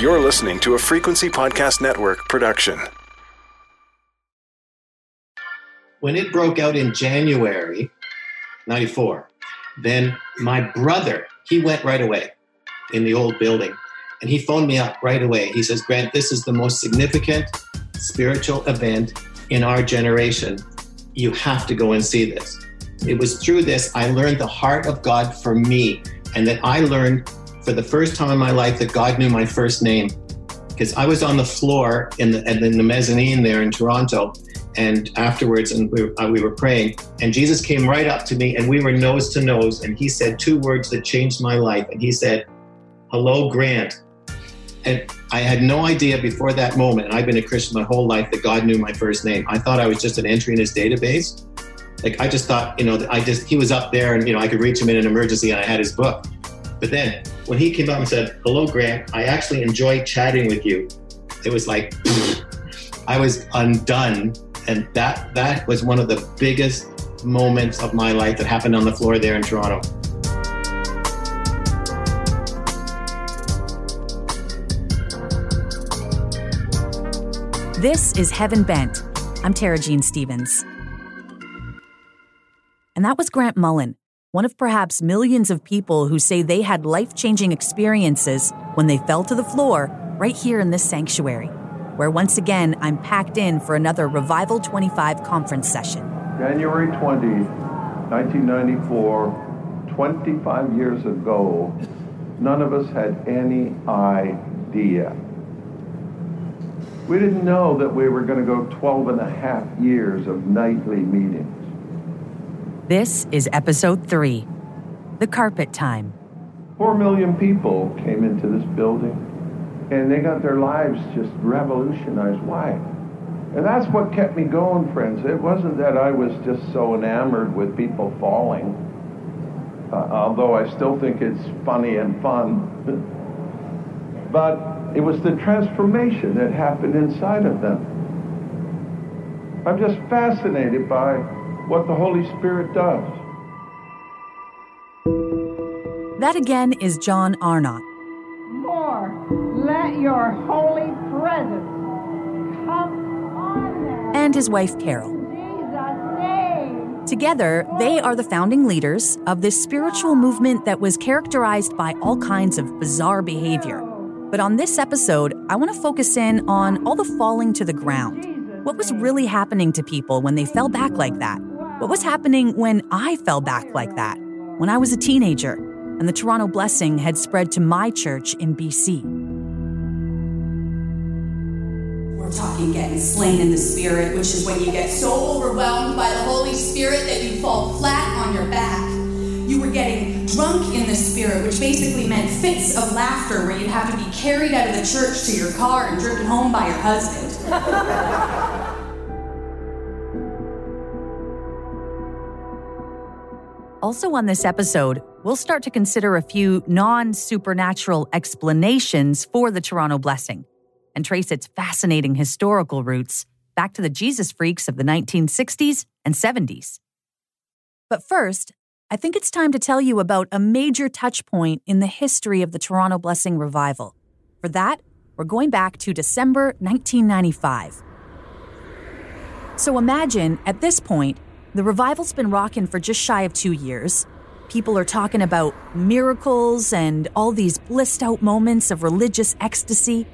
You're listening to a Frequency Podcast Network production. When it broke out in January 94, then my brother, he went right away in the old building and he phoned me up right away. He says, Grant, this is the most significant spiritual event in our generation. You have to go and see this. It was through this I learned the heart of God for me, and that I learned for the first time in my life that God knew my first name. Because I was on the floor in the, in the mezzanine there in Toronto, and afterwards, and we, uh, we were praying, and Jesus came right up to me, and we were nose to nose, and he said two words that changed my life. And he said, Hello, Grant. And I had no idea before that moment, and I've been a Christian my whole life, that God knew my first name. I thought I was just an entry in his database. Like I just thought, you know, I just he was up there, and you know, I could reach him in an emergency, and I had his book. But then when he came up and said, "Hello, Grant, I actually enjoyed chatting with you," it was like I was undone, and that that was one of the biggest moments of my life that happened on the floor there in Toronto. This is Heaven Bent. I'm Tara Jean Stevens. And that was Grant Mullen, one of perhaps millions of people who say they had life changing experiences when they fell to the floor right here in this sanctuary, where once again I'm packed in for another Revival 25 conference session. January 20, 1994, 25 years ago, none of us had any idea we didn't know that we were going to go 12 and a half years of nightly meetings. This is episode three The Carpet Time. Four million people came into this building and they got their lives just revolutionized. Why? And that's what kept me going, friends. It wasn't that I was just so enamored with people falling, uh, although I still think it's funny and fun. but it was the transformation that happened inside of them. I'm just fascinated by what the Holy Spirit does. That again is John Arnott. More, let your holy presence come on them. And his wife Carol. Together, they are the founding leaders of this spiritual movement that was characterized by all kinds of bizarre behavior but on this episode, I want to focus in on all the falling to the ground. What was really happening to people when they fell back like that? What was happening when I fell back like that? When I was a teenager and the Toronto blessing had spread to my church in BC. We're talking getting slain in the spirit, which is when you get so overwhelmed by the Holy Spirit that you fall flat on your back you were getting drunk in the spirit, which basically meant fits of laughter where you'd have to be carried out of the church to your car and driven home by your husband. Also, on this episode, we'll start to consider a few non supernatural explanations for the Toronto blessing and trace its fascinating historical roots back to the Jesus freaks of the 1960s and 70s. But first, I think it's time to tell you about a major touchpoint in the history of the Toronto Blessing Revival. For that, we're going back to December 1995. So imagine, at this point, the revival's been rocking for just shy of two years. People are talking about miracles and all these blissed out moments of religious ecstasy.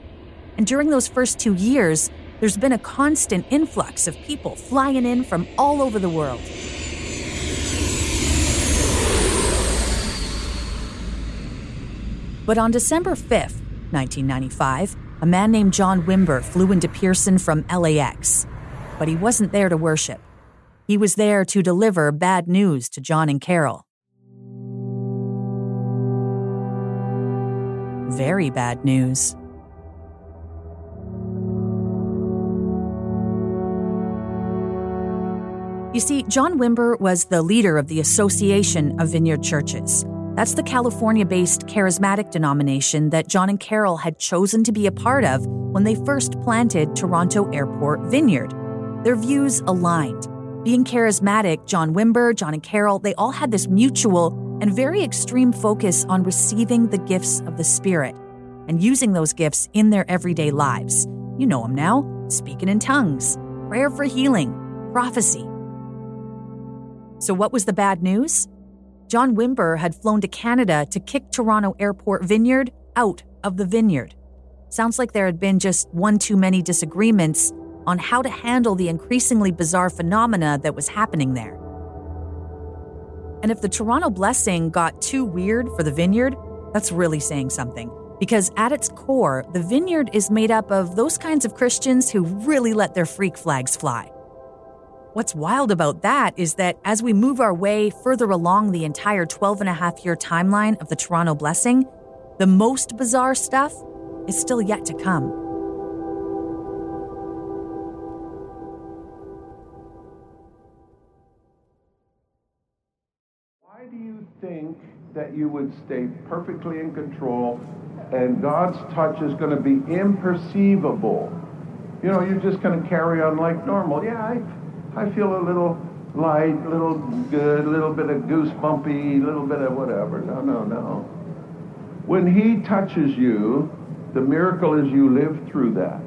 And during those first two years, there's been a constant influx of people flying in from all over the world. But on December 5th, 1995, a man named John Wimber flew into Pearson from LAX. But he wasn't there to worship. He was there to deliver bad news to John and Carol. Very bad news. You see, John Wimber was the leader of the Association of Vineyard Churches. That's the California based charismatic denomination that John and Carol had chosen to be a part of when they first planted Toronto Airport Vineyard. Their views aligned. Being charismatic, John Wimber, John and Carol, they all had this mutual and very extreme focus on receiving the gifts of the Spirit. And using those gifts in their everyday lives. You know them now speaking in tongues, prayer for healing, prophecy. So, what was the bad news? John Wimber had flown to Canada to kick Toronto Airport Vineyard out of the vineyard. Sounds like there had been just one too many disagreements on how to handle the increasingly bizarre phenomena that was happening there. And if the Toronto blessing got too weird for the vineyard, that's really saying something. Because at its core, the vineyard is made up of those kinds of Christians who really let their freak flags fly. What's wild about that is that as we move our way further along the entire 12 and a half year timeline of the Toronto blessing, the most bizarre stuff is still yet to come. That you would stay perfectly in control and God's touch is going to be imperceivable. You know, you're just going to carry on like normal. Yeah, I, I feel a little light, a little good, a little bit of goosebumpy, a little bit of whatever. No, no, no. When He touches you, the miracle is you live through that.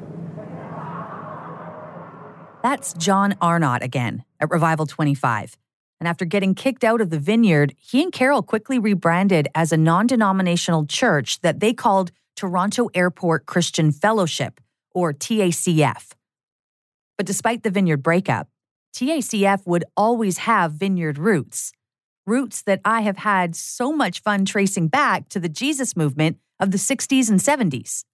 That's John Arnott again at Revival 25. And after getting kicked out of the vineyard, he and Carol quickly rebranded as a non denominational church that they called Toronto Airport Christian Fellowship, or TACF. But despite the vineyard breakup, TACF would always have vineyard roots. Roots that I have had so much fun tracing back to the Jesus movement of the 60s and 70s.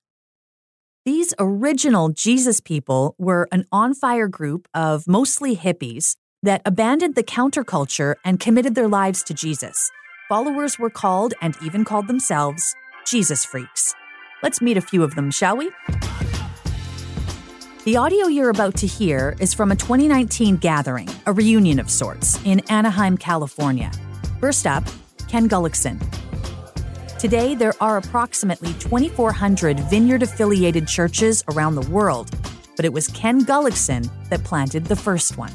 These original Jesus people were an on fire group of mostly hippies that abandoned the counterculture and committed their lives to Jesus. Followers were called and even called themselves Jesus freaks. Let's meet a few of them, shall we? The audio you're about to hear is from a 2019 gathering, a reunion of sorts, in Anaheim, California. First up, Ken Gulliksen. Today, there are approximately 2,400 vineyard affiliated churches around the world, but it was Ken Gulliksen that planted the first one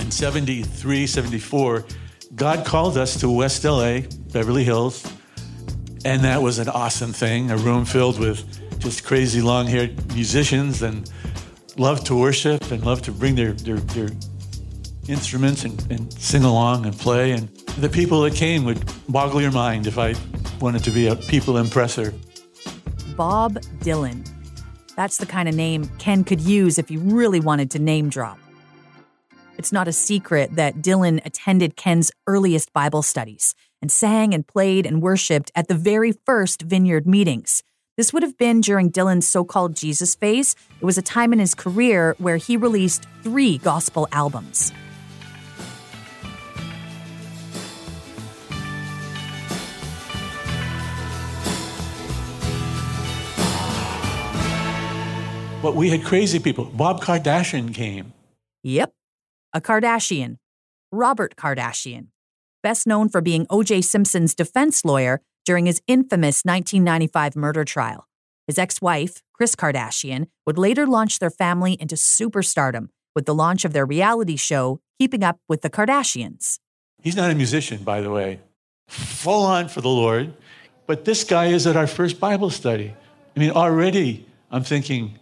in 73, 74, God called us to West LA, Beverly Hills, and that was an awesome thing. A room filled with just crazy long haired musicians and loved to worship and loved to bring their, their, their instruments and, and sing along and play. And the people that came would boggle your mind if I wanted to be a people impresser. Bob Dylan. That's the kind of name Ken could use if he really wanted to name drop. It's not a secret that Dylan attended Ken's earliest Bible studies and sang and played and worshiped at the very first vineyard meetings. This would have been during Dylan's so called Jesus phase. It was a time in his career where he released three gospel albums. But we had crazy people. Bob Kardashian came. Yep a Kardashian, Robert Kardashian, best known for being O.J. Simpson's defense lawyer during his infamous 1995 murder trial. His ex wife, Kris Kardashian, would later launch their family into superstardom with the launch of their reality show, Keeping Up with the Kardashians. He's not a musician, by the way, full on for the Lord. But this guy is at our first Bible study. I mean, already I'm thinking,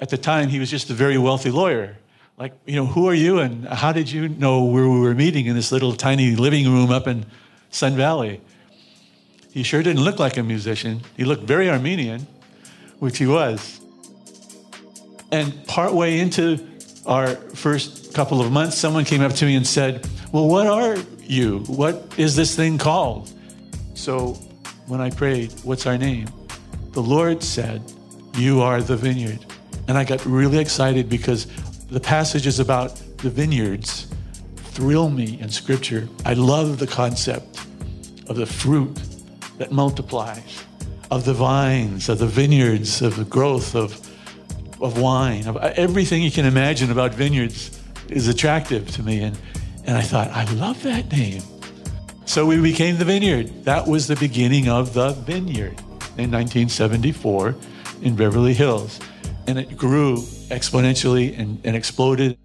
at the time, he was just a very wealthy lawyer like, you know, who are you and how did you know where we were meeting in this little tiny living room up in Sun Valley? He sure didn't look like a musician. He looked very Armenian, which he was. And partway into our first couple of months, someone came up to me and said, Well, what are you? What is this thing called? So when I prayed, What's our name? The Lord said, You are the vineyard. And I got really excited because the passages about the vineyards thrill me in Scripture. I love the concept of the fruit that multiplies, of the vines, of the vineyards, of the growth of, of wine, of everything you can imagine about vineyards is attractive to me. And, and I thought, I love that name. So we became the vineyard. That was the beginning of the vineyard in 1974 in Beverly Hills. And it grew exponentially and, and exploded.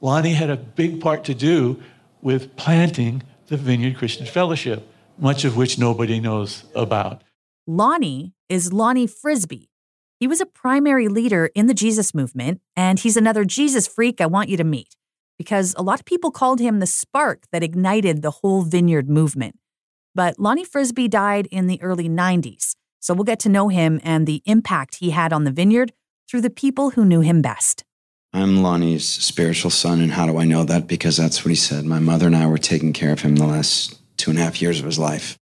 Lonnie had a big part to do with planting the Vineyard Christian Fellowship, much of which nobody knows about. Lonnie is Lonnie Frisbee. He was a primary leader in the Jesus movement, and he's another Jesus freak I want you to meet because a lot of people called him the spark that ignited the whole vineyard movement. But Lonnie Frisbee died in the early 90s, so we'll get to know him and the impact he had on the vineyard through the people who knew him best. I'm Lonnie's spiritual son, and how do I know that? Because that's what he said. My mother and I were taking care of him the last two and a half years of his life.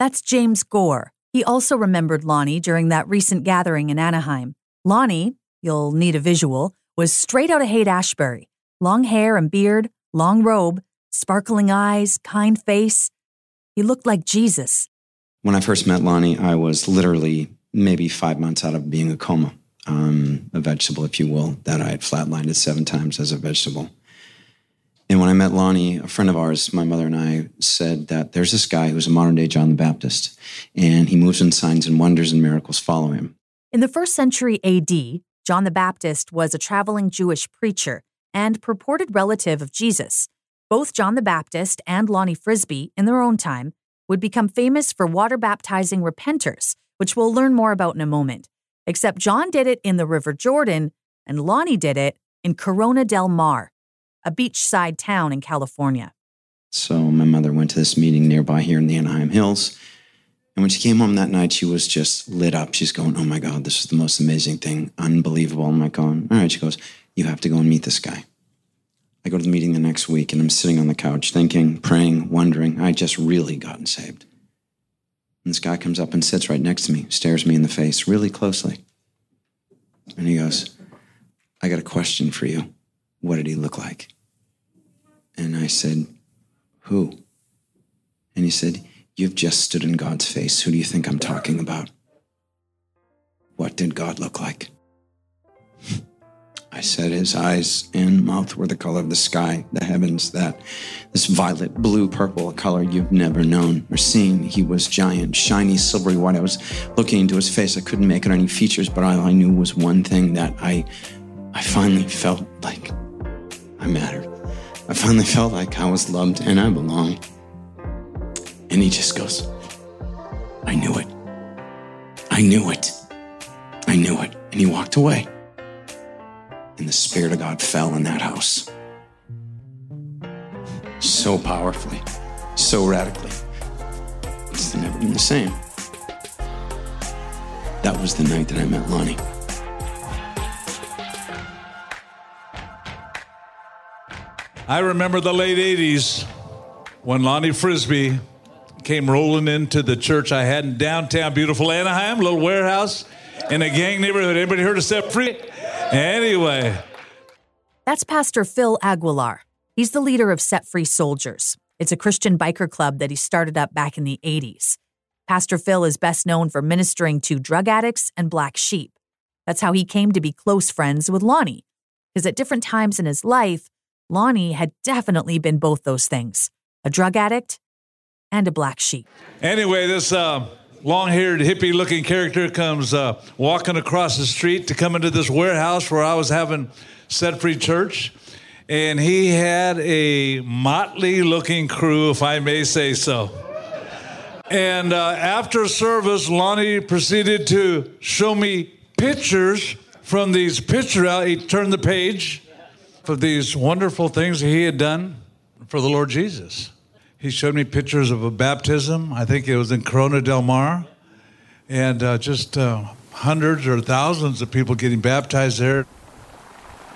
That's James Gore. He also remembered Lonnie during that recent gathering in Anaheim. Lonnie, you'll need a visual, was straight out of Haight Ashbury. Long hair and beard, long robe, sparkling eyes, kind face. He looked like Jesus. When I first met Lonnie, I was literally maybe five months out of being a coma, um, a vegetable, if you will, that I had flatlined it seven times as a vegetable. And when I met Lonnie, a friend of ours, my mother and I said that there's this guy who's a modern day John the Baptist, and he moves in signs and wonders and miracles follow him. In the first century AD, John the Baptist was a traveling Jewish preacher and purported relative of Jesus. Both John the Baptist and Lonnie Frisbee, in their own time, would become famous for water baptizing repenters, which we'll learn more about in a moment. Except John did it in the River Jordan, and Lonnie did it in Corona del Mar, a beachside town in California. So my mother went to this meeting nearby here in the Anaheim Hills. And when she came home that night, she was just lit up. She's going, Oh my God, this is the most amazing thing. Unbelievable. Oh I'm like, going, All right. She goes, You have to go and meet this guy. I go to the meeting the next week and I'm sitting on the couch thinking, praying, wondering, I just really gotten saved. And this guy comes up and sits right next to me, stares me in the face really closely. And he goes, I got a question for you. What did he look like? And I said, Who? And he said, You've just stood in God's face. Who do you think I'm talking about? What did God look like? I said his eyes and mouth were the color of the sky, the heavens, that this violet, blue, purple color you've never known or seen. He was giant, shiny, silvery white. I was looking into his face. I couldn't make out any features, but all I knew was one thing that I I finally felt like I mattered. I finally felt like I was loved and I belonged. And he just goes, I knew it. I knew it. I knew it. And he walked away. And the Spirit of God fell in that house. So powerfully, so radically. It's never been the same. That was the night that I met Lonnie. I remember the late 80s when Lonnie Frisbee came rolling into the church I had in downtown beautiful Anaheim, little warehouse in a gang neighborhood. Anybody heard of Set Free? Anyway. That's Pastor Phil Aguilar. He's the leader of Set Free Soldiers. It's a Christian biker club that he started up back in the 80s. Pastor Phil is best known for ministering to drug addicts and black sheep. That's how he came to be close friends with Lonnie, because at different times in his life, Lonnie had definitely been both those things a drug addict and a black sheep. Anyway, this uh, long haired, hippie looking character comes uh, walking across the street to come into this warehouse where I was having set free church. And he had a motley looking crew, if I may say so. And uh, after service, Lonnie proceeded to show me pictures from these picture. He turned the page for these wonderful things he had done for the Lord Jesus. He showed me pictures of a baptism. I think it was in Corona del Mar, and uh, just uh, hundreds or thousands of people getting baptized there.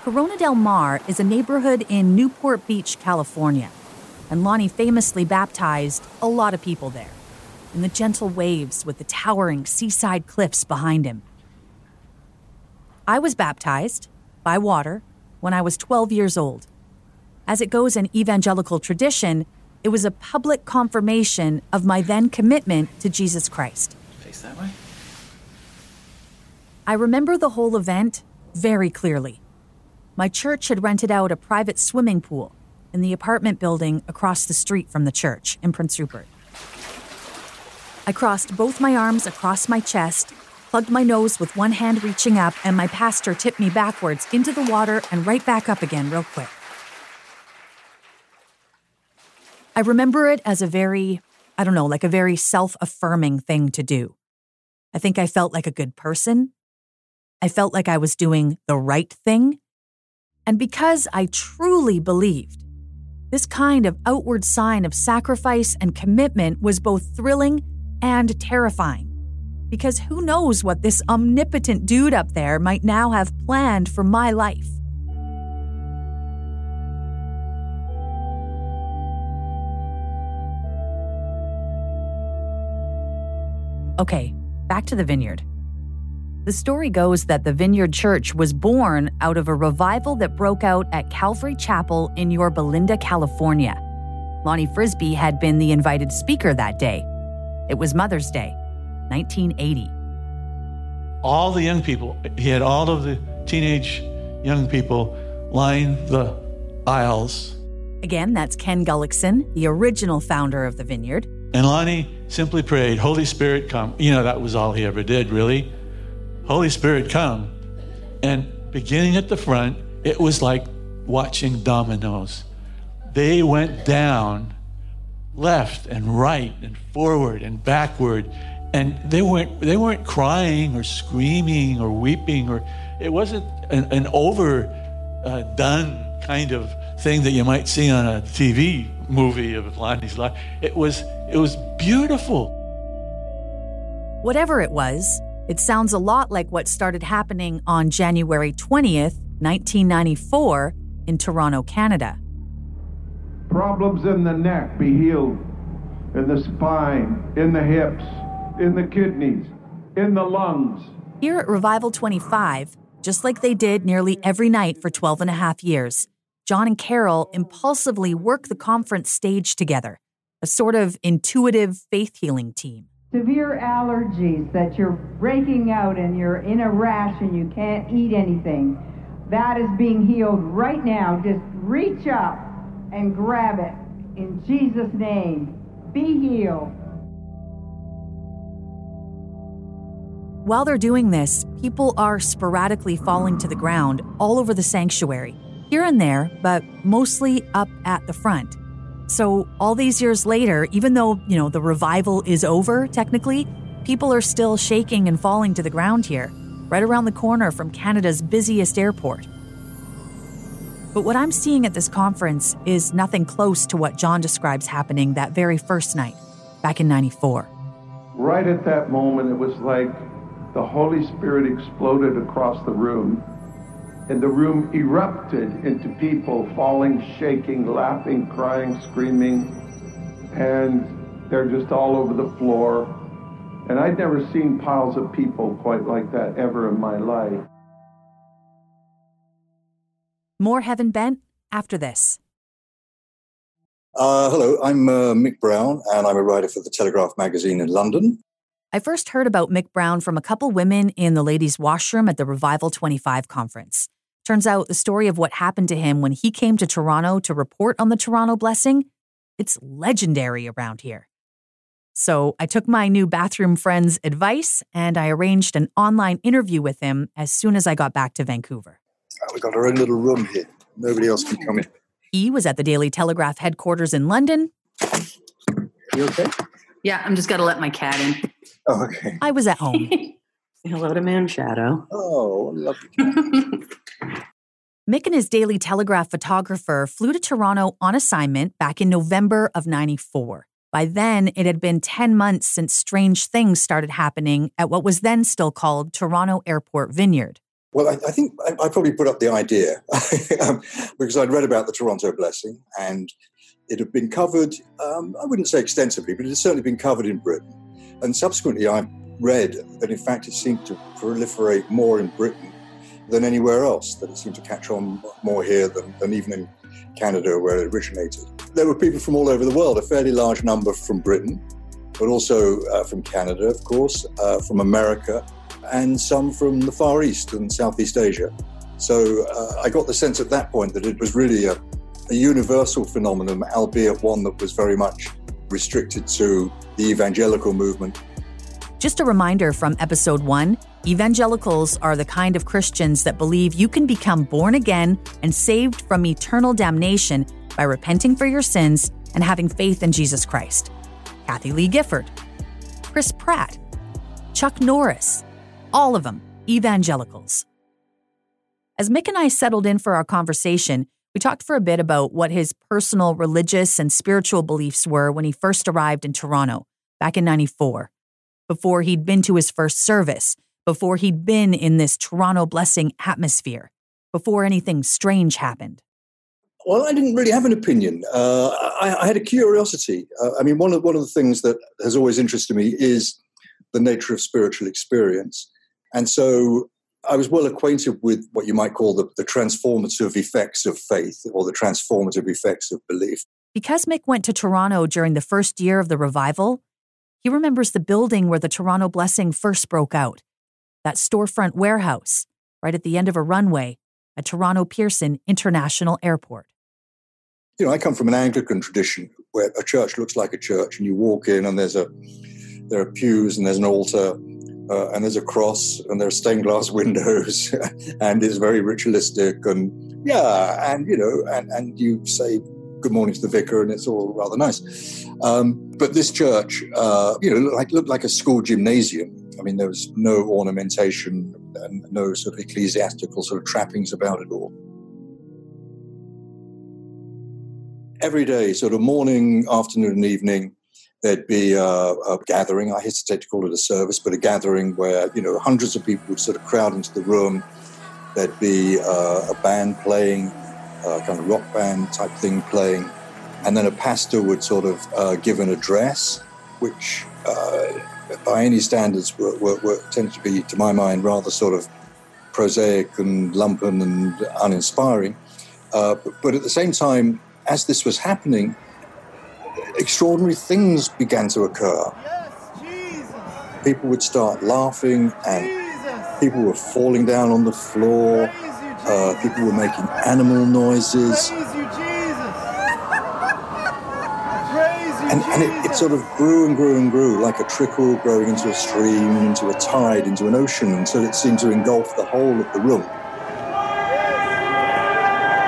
Corona del Mar is a neighborhood in Newport Beach, California, and Lonnie famously baptized a lot of people there in the gentle waves with the towering seaside cliffs behind him. I was baptized by water when I was 12 years old. As it goes in evangelical tradition, it was a public confirmation of my then commitment to Jesus Christ. Face that way. I remember the whole event very clearly. My church had rented out a private swimming pool in the apartment building across the street from the church in Prince Rupert. I crossed both my arms across my chest, plugged my nose with one hand reaching up, and my pastor tipped me backwards into the water and right back up again, real quick. I remember it as a very, I don't know, like a very self affirming thing to do. I think I felt like a good person. I felt like I was doing the right thing. And because I truly believed, this kind of outward sign of sacrifice and commitment was both thrilling and terrifying. Because who knows what this omnipotent dude up there might now have planned for my life. Okay, back to the vineyard. The story goes that the Vineyard Church was born out of a revival that broke out at Calvary Chapel in Yorba Linda, California. Lonnie Frisbee had been the invited speaker that day. It was Mother's Day, 1980. All the young people, he had all of the teenage young people line the aisles. Again, that's Ken Gulliksen, the original founder of the Vineyard. And Lonnie simply prayed, Holy Spirit, come. You know, that was all he ever did, really. Holy Spirit, come. And beginning at the front, it was like watching dominoes. They went down left and right and forward and backward. And they weren't, they weren't crying or screaming or weeping, or it wasn't an, an overdone uh, kind of thing that you might see on a TV movie of Lonnie's life. It was, it was beautiful. Whatever it was, it sounds a lot like what started happening on January 20th, 1994, in Toronto, Canada. Problems in the neck be healed, in the spine, in the hips, in the kidneys, in the lungs. Here at Revival 25, just like they did nearly every night for 12 and a half years, John and Carol impulsively work the conference stage together, a sort of intuitive faith healing team severe allergies that you're breaking out and you're in a rash and you can't eat anything, that is being healed right now. Just reach up and grab it in Jesus' name. Be healed. While they're doing this, people are sporadically falling to the ground all over the sanctuary, here and there, but mostly up at the front. So, all these years later, even though, you know, the revival is over technically, people are still shaking and falling to the ground here, right around the corner from Canada's busiest airport. But what I'm seeing at this conference is nothing close to what John describes happening that very first night, back in 94. Right at that moment, it was like the Holy Spirit exploded across the room and the room erupted into people falling, shaking, laughing, crying, screaming, and they're just all over the floor. And I'd never seen piles of people quite like that ever in my life. More Heaven Bent after this. Uh, hello, I'm uh, Mick Brown, and I'm a writer for the Telegraph magazine in London. I first heard about Mick Brown from a couple women in the ladies' washroom at the Revival 25 conference. Turns out the story of what happened to him when he came to Toronto to report on the Toronto blessing, it's legendary around here. So I took my new bathroom friend's advice and I arranged an online interview with him as soon as I got back to Vancouver. Uh, we've got our own little room here. Nobody else can come in. He was at the Daily Telegraph headquarters in London. You okay? Yeah, I'm just got to let my cat in. Oh, okay. I was at home. Hello to Man Shadow. Oh, lovely. Mick and his Daily Telegraph photographer flew to Toronto on assignment back in November of 94. By then, it had been 10 months since strange things started happening at what was then still called Toronto Airport Vineyard. Well, I, I think I, I, probably put up the idea um, because I'd read about the Toronto blessing and it had been covered, um, I wouldn't say extensively, but it had certainly been covered in Britain. And subsequently, I read that in fact it seemed to proliferate more in Britain than anywhere else, that it seemed to catch on more here than, than even in Canada where it originated. There were people from all over the world, a fairly large number from Britain, but also uh, from Canada, of course, uh, from America, and some from the Far East and Southeast Asia. So uh, I got the sense at that point that it was really a, a universal phenomenon, albeit one that was very much restricted to the evangelical movement just a reminder from episode one evangelicals are the kind of Christians that believe you can become born again and saved from eternal damnation by repenting for your sins and having faith in Jesus Christ. Kathie Lee Gifford, Chris Pratt, Chuck Norris, all of them evangelicals. As Mick and I settled in for our conversation, we talked for a bit about what his personal religious and spiritual beliefs were when he first arrived in Toronto back in 94, before he'd been to his first service, before he'd been in this Toronto blessing atmosphere, before anything strange happened. Well, I didn't really have an opinion. Uh, I, I, had a curiosity. Uh, I mean, one of one of the things that has always interested me is the nature of spiritual experience, and so I was well acquainted with what you might call the, the transformative effects of faith or the transformative effects of belief. Because Mick went to Toronto during the first year of the revival, he remembers the building where the Toronto Blessing first broke out that storefront warehouse right at the end of a runway at Toronto Pearson International Airport. You know, I come from an Anglican tradition where a church looks like a church, and you walk in, and there's a there are pews, and there's an altar, uh, and there's a cross, and there are stained glass windows, and it's very ritualistic, and yeah, and you know, and and you say good morning to the vicar, and it's all rather nice. Um, but this church, uh, you know, looked like looked like a school gymnasium. I mean, there was no ornamentation and no sort of ecclesiastical sort of trappings about it all. Every day, sort of morning, afternoon, and evening, there'd be a, a, gathering. I hesitate to call it a service, but a gathering where you know hundreds of people would sort of crowd into the room. There'd be uh, a band playing, a kind of rock band type thing playing, and then a pastor would sort of uh, give an address, which uh, by any standards were, were, were tended to be, to my mind, rather sort of prosaic and lumpen and uninspiring. Uh, but, but at the same time, as this was happening, extraordinary things began to occur. Yes, people would start laughing, and Jesus. people were falling down on the floor. Uh, people were making animal noises. and, and it, it, sort of grew and grew and grew like a trickle growing into a stream, into a tide, into an ocean, until it seemed to engulf the whole of the room.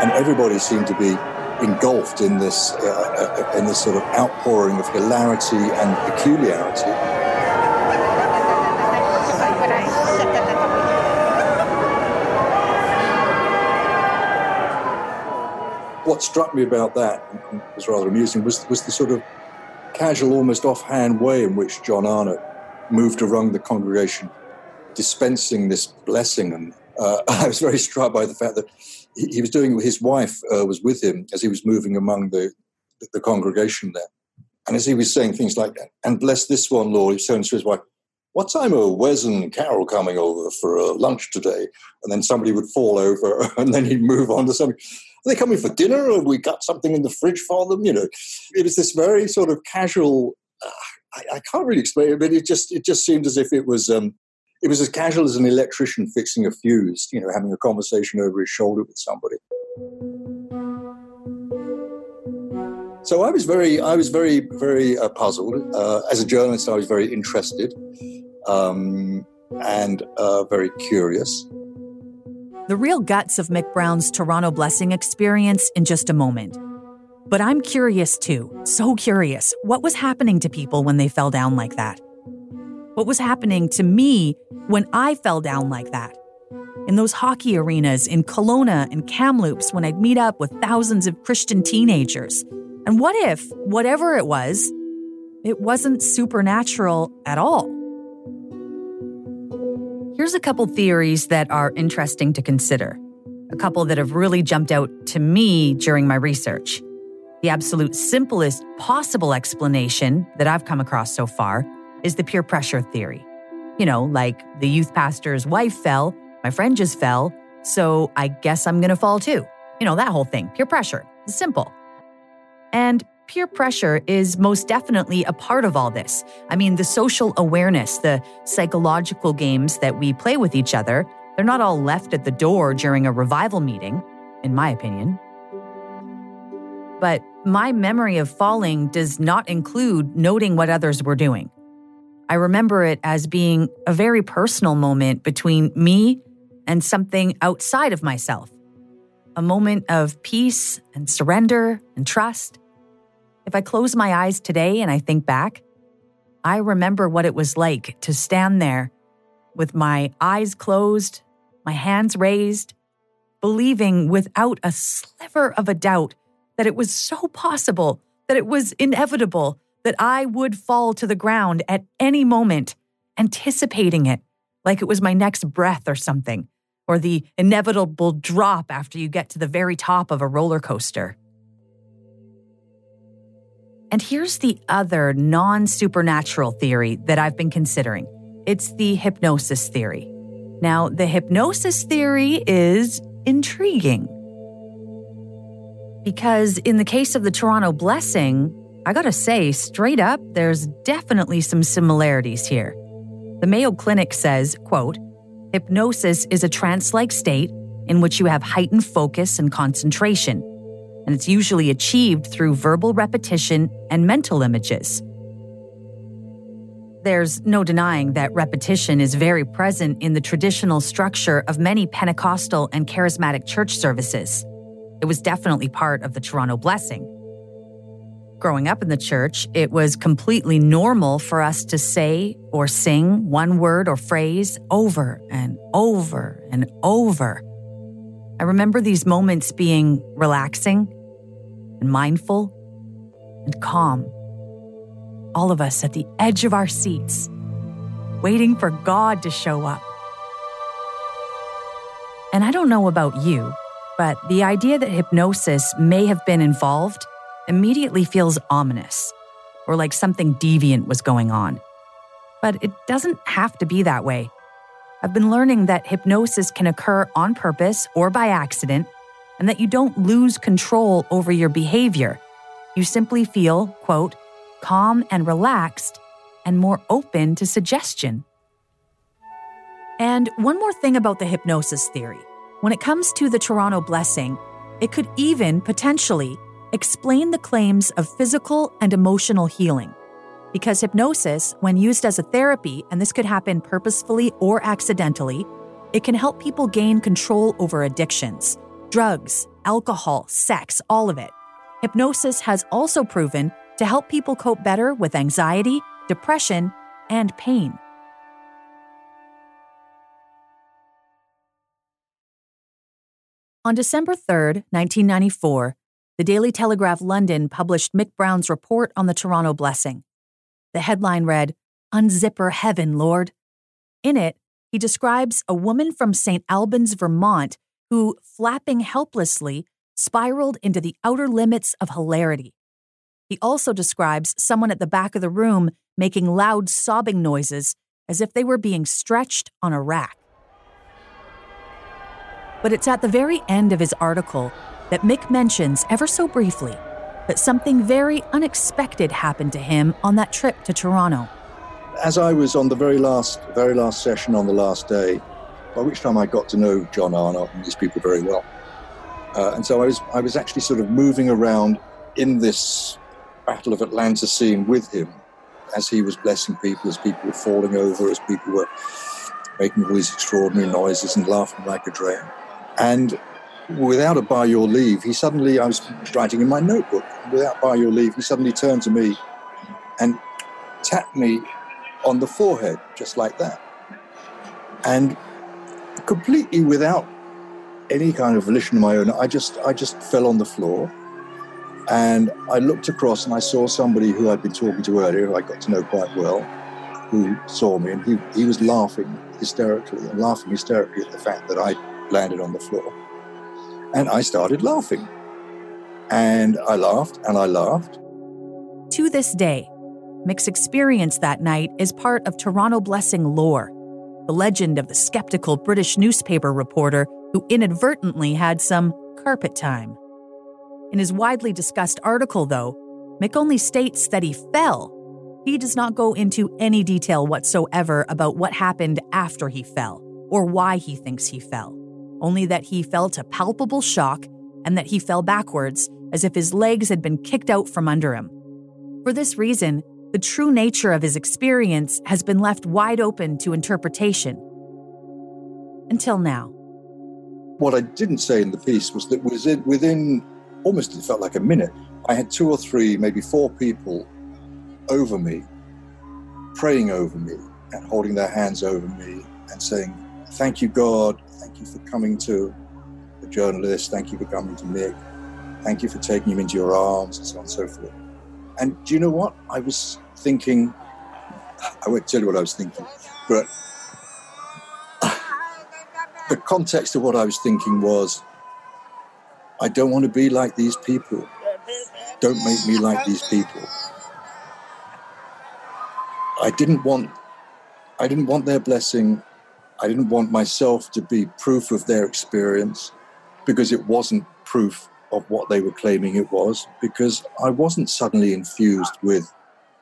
And everybody seemed to be engulfed in this, uh, uh, in this sort of outpouring of hilarity and peculiarity. What struck me about that was rather amusing was, was the sort of casual, almost offhand way in which John Arnott moved around the congregation, dispensing this blessing. And uh, I was very struck by the fact that he, he was doing, it. his wife uh, was with him as he was moving among the, the congregation there. And as he was saying things like, and bless this one, Lord, he was saying to his wife, what time are Wes and Carol coming over for uh, lunch today? And then somebody would fall over and then he'd move on to something. They coming for dinner? Or have we got something in the fridge for them? You know, it was this very sort of casual. Uh, I, I, can't really explain it, but it just it just seemed as if it was um, it was as casual as an electrician fixing a fuse. You know, having a conversation over his shoulder with somebody. So I was very, I was very, very uh, puzzled. Uh, as a journalist, I was very interested um, and uh, very curious the real guts of Mick Brown's Toronto Blessing experience in just a moment. But I'm curious too, so curious, what was happening to people when they fell down like that? What was happening to me when I fell down like that? In those hockey arenas in Kelowna and Kamloops when I'd meet up with thousands of Christian teenagers. And what if, whatever it was, it wasn't supernatural at all? Here's a couple theories that are interesting to consider. A couple that have really jumped out to me during my research. The absolute simplest possible explanation that I've come across so far is the peer pressure theory. You know, like the youth pastor's wife fell, my friend just fell, so I guess I'm gonna fall too. You know, that whole thing. Peer pressure. Simple. And peer pressure is most definitely a part of all this. I mean, the social awareness, the psychological games that we play with each other, they're not all left at the door during a revival meeting, in my opinion. But my memory of falling does not include noting what others were doing. I remember it as being a very personal moment between me and something outside of myself. A moment of peace and surrender and trust. If I close my eyes today and I think back, I remember what it was like to stand there with my eyes closed, my hands raised, believing without a sliver of a doubt that it was so possible, that it was inevitable, that I would fall to the ground at any moment, anticipating it like it was my next breath or something, or the inevitable drop after you get to the very top of a roller coaster. And here's the other non supernatural theory that I've been considering it's the hypnosis theory. Now, the hypnosis theory is intriguing. Because in the case of the Toronto Blessing, I gotta say, straight up, there's definitely some similarities here. The Mayo Clinic says, quote, hypnosis is a trance-like state in which you have heightened focus and concentration, and it's usually achieved through verbal repetition and mental images. There's no denying that repetition is very present in the traditional structure of many Pentecostal and charismatic church services. It was definitely part of the Toronto blessing. Growing up in the church, it was completely normal for us to say or sing one word or phrase over and over and over. I remember these moments being relaxing and mindful and calm all of us at the edge of our seats, waiting for God to show up. And I don't know about you, but the idea that hypnosis may have been involved immediately feels ominous, or like something deviant was going on. But it doesn't have to be that way. I've been learning that hypnosis can occur on purpose or by accident, and that you don't lose control over your behavior. You simply feel, quote, calm and relaxed, and more open to suggestion. And one more thing about the hypnosis theory. When it comes to the Toronto blessing, it could even potentially explain the claims of physical and emotional healing. Because hypnosis, when used as a therapy, and this could happen purposefully or accidentally, it can help people gain control over addictions, drugs, alcohol, sex, all of it. Hypnosis has also proven to help people cope better with anxiety, depression, and pain. On December 3, 1994, the Daily Telegraph London published Mick Brown's report on the Toronto blessing. The headline read, Unzipper Heaven, Lord. In it, he describes a woman from St. Albans, Vermont, who, flapping helplessly, spiraled into the outer limits of hilarity. He also describes someone at the back of the room making loud sobbing noises as if they were being stretched on a rack. But it's at the very end of his article that Mick mentions, ever so briefly, that something very unexpected happened to him on that trip to Toronto. As I was on the very last, very last session on the last day, by which time I got to know John Arnott and these people very well, uh, and so I was, I was actually sort of moving around in this Battle of Atlanta scene with him as he was blessing people, as people were falling over, as people were making all these extraordinary noises and laughing like a dragon. And without a by your leave, he suddenly, I was writing in my notebook, without by your leave, he suddenly turned to me and tapped me on the forehead, just like that. And completely without any kind of volition of my own, I just, I just fell on the floor and I looked across and I saw somebody who I'd been talking to earlier, who I got to know quite well, who saw me, and he, he was laughing hysterically and laughing hysterically at the fact that I landed on the floor. And I started laughing. And I laughed and I laughed. To this day, Mick's experience that night is part of Toronto Blessing lore, the legend of the skeptical British newspaper reporter who inadvertently had some carpet time. In his widely discussed article, though, Mick only states that he fell. He does not go into any detail whatsoever about what happened after he fell or why he thinks he fell, only that he felt a palpable shock and that he fell backwards as if his legs had been kicked out from under him. For this reason, the true nature of his experience has been left wide open to interpretation. Until now. What I didn't say in the piece was that within almost it felt like a minute. I had two or three, maybe four people over me praying over me and holding their hands over me and saying, Thank you, God. Thank you for coming to the journalist. Thank you for coming to Mick. Thank you for taking him into your arms and so on and so forth. And do you know what? I was thinking, I won't tell you what I was thinking, but the context of what I was thinking was I don't want to be like these people. Don't make me like these people. I didn't want I didn't want their blessing. I didn't want myself to be proof of their experience because it wasn't proof of what they were claiming it was because I wasn't suddenly infused with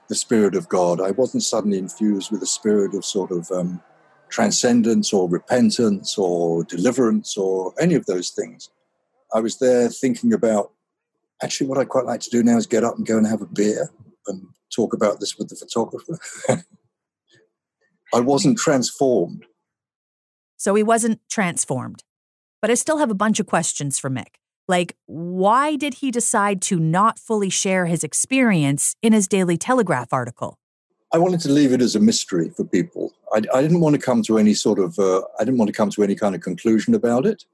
the Spirit of God. I wasn't suddenly infused with a spirit of sort of um, transcendence or repentance or deliverance or any of those things. I was there thinking about actually what I'd quite like to do now is get up and go and have a beer and talk about this with the photographer. I wasn't transformed. So he wasn't transformed. But I still have a bunch of questions for Mick. Like, why did he decide to not fully share his experience in his Daily Telegraph article? I wanted to leave it as a mystery for people. I, I didn't want to come to any sort of, uh, I didn't want to come to any kind of conclusion about it.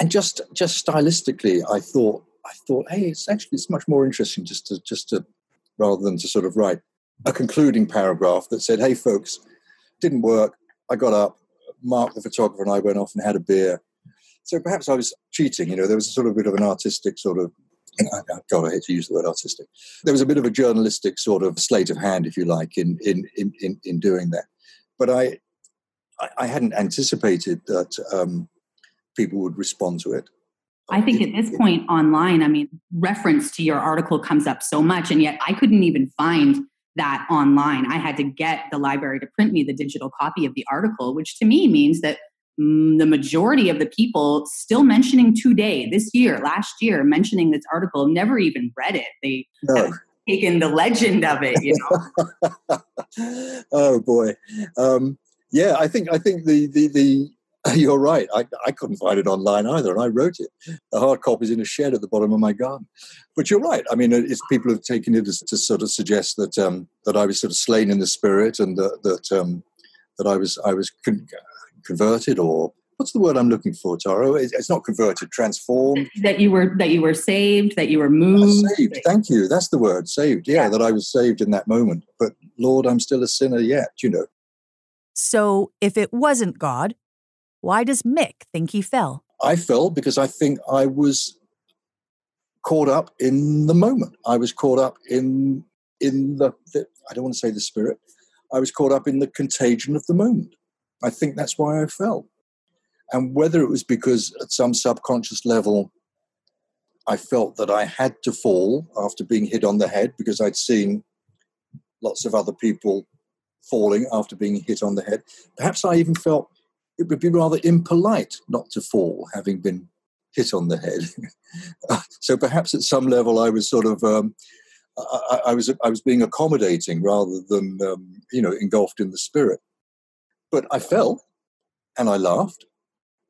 And just, just stylistically, I thought, I thought, hey, it's actually it's much more interesting just to, just to, rather than to sort of write a concluding paragraph that said, hey, folks, didn't work. I got up. Mark, the photographer, and I went off and had a beer. So perhaps I was cheating. You know, there was a sort of bit of an artistic sort of. God, I hate to use the word artistic. There was a bit of a journalistic sort of sleight of hand, if you like, in in in in, in doing that. But I, I hadn't anticipated that um, people would respond to it. I think at this point online, I mean, reference to your article comes up so much, and yet I couldn't even find that online. I had to get the library to print me the digital copy of the article, which to me means that mm, the majority of the people still mentioning today, this year, last year, mentioning this article, never even read it. They no. have taken the legend of it, you know. oh boy. Um, yeah, I think I think the the, the You're right. I, I couldn't find it online either, and I wrote it. The hard copy is in a shed at the bottom of my garden. But you're right. I mean, it's people have taken it as, to sort of suggest that um, that I was sort of slain in the spirit, and that that, um, that I was I was con- converted, or what's the word I'm looking for, Tara? It's not converted, transformed. That you were that you were saved, that you were moved. saved. Thank you. That's the word, saved. Yeah, yeah, that I was saved in that moment. But Lord, I'm still a sinner yet. You know. So, if it wasn't God, why does Mick think he fell? I fell because I think I was caught up in the moment. I was caught up in in the, the I don't want to say the spirit. I was caught up in the contagion of the moment. I think that's why I fell. And whether it was because at some subconscious level I felt that I had to fall after being hit on the head because I'd seen lots of other people falling after being hit on the head. Perhaps I even felt it would be rather impolite not to fall, having been hit on the head. so perhaps at some level, I was sort of um, I, I, was I was being accommodating rather than um, you know engulfed in the spirit. But I fell, and I laughed,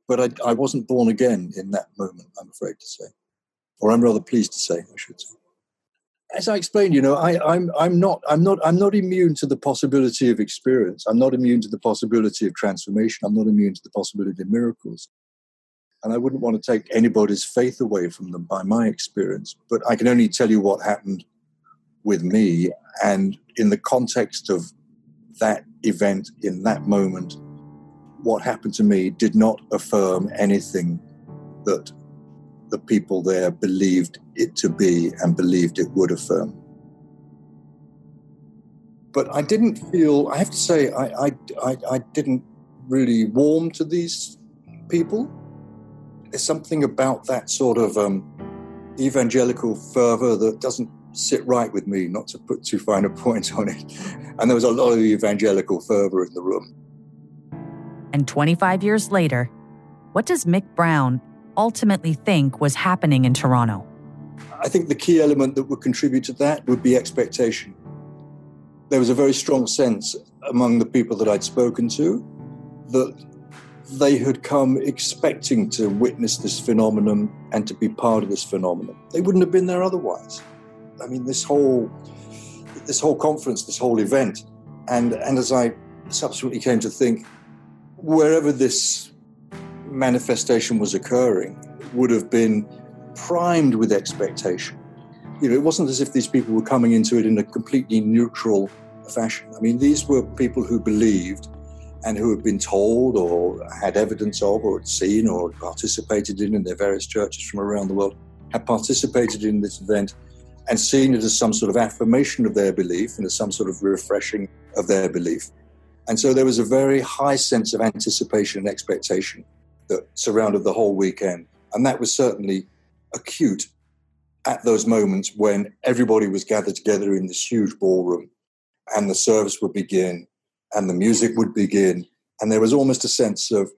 but I, I wasn't born again in that moment. I'm afraid to say, or I'm rather pleased to say, I should say as I explained, you know, I, I'm I'm not I'm not I'm not immune to the possibility of experience. I'm not immune to the possibility of transformation. I'm not immune to the possibility of miracles. And I wouldn't want to take anybody's faith away from them by my experience. But I can only tell you what happened with me. And in the context of that event in that moment, what happened to me did not affirm anything that the people there believed it to be and believed it would affirm. But I didn't feel, I have to say, I, I, I, I didn't really warm to these people. There's something about that sort of um, evangelical fervor that doesn't sit right with me, not to put too fine a point on it. And there was a lot of evangelical fervor in the room. And 25 years later, what does Mick Brown ultimately think was happening in Toronto? I think the key element that would contribute to that would be expectation. There was a very strong sense among the people that I'd spoken to that they had come expecting to witness this phenomenon and to be part of this phenomenon. They wouldn't have been there otherwise. I mean, this whole this whole conference, this whole event, And, and as I subsequently came to think, wherever this manifestation was occurring would have been primed with expectation. You know, it wasn't as if these people were coming into it in a completely neutral fashion. I mean, these were people who believed and who had been told or had evidence of or had seen or participated in in their various churches from around the world, had participated in this event and seen it as some sort of affirmation of their belief and as some sort of refreshing of their belief. And so there was a very high sense of anticipation and expectation that surrounded the whole weekend. And that was certainly acute at those moments when everybody was gathered together in this huge ballroom and the service would begin and the music would begin. And there was almost a sense of,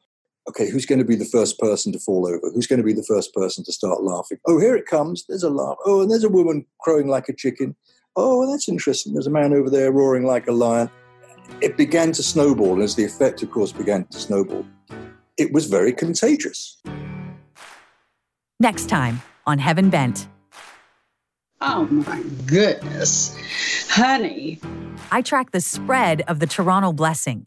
okay, who's going to be the first person to fall over? Who's going to be the first person to start laughing? Oh, here it comes. There's a laugh. Oh, and there's a woman crowing like a chicken. Oh, that's interesting. There's a man over there roaring like a lion. It began to snowball. As the effect, of course, began to snowball, it was very contagious. Next time on Heaven Bent. Oh my goodness. Honey. I track the spread of the Toronto blessing.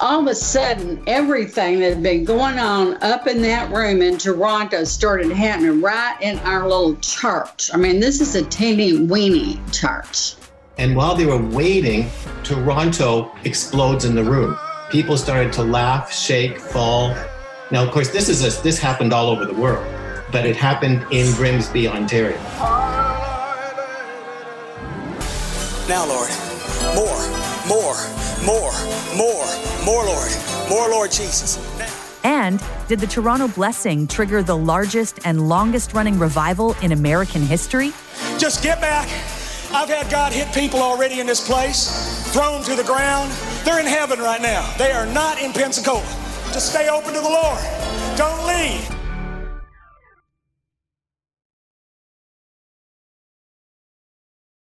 All of a sudden, everything that had been going on up in that room in Toronto started happening right in our little church. I mean, this is a teeny weeny church. And while they were waiting, Toronto explodes in the room. People started to laugh, shake, fall. Now, of course, this is a, this happened all over the world, but it happened in Grimsby, Ontario. Now, Lord, more, more, more, more, more, Lord, more, Lord Jesus. And did the Toronto blessing trigger the largest and longest running revival in American history? Just get back. I've had God hit people already in this place, thrown to the ground. They're in heaven right now. They are not in Pensacola. Just stay open to the Lord.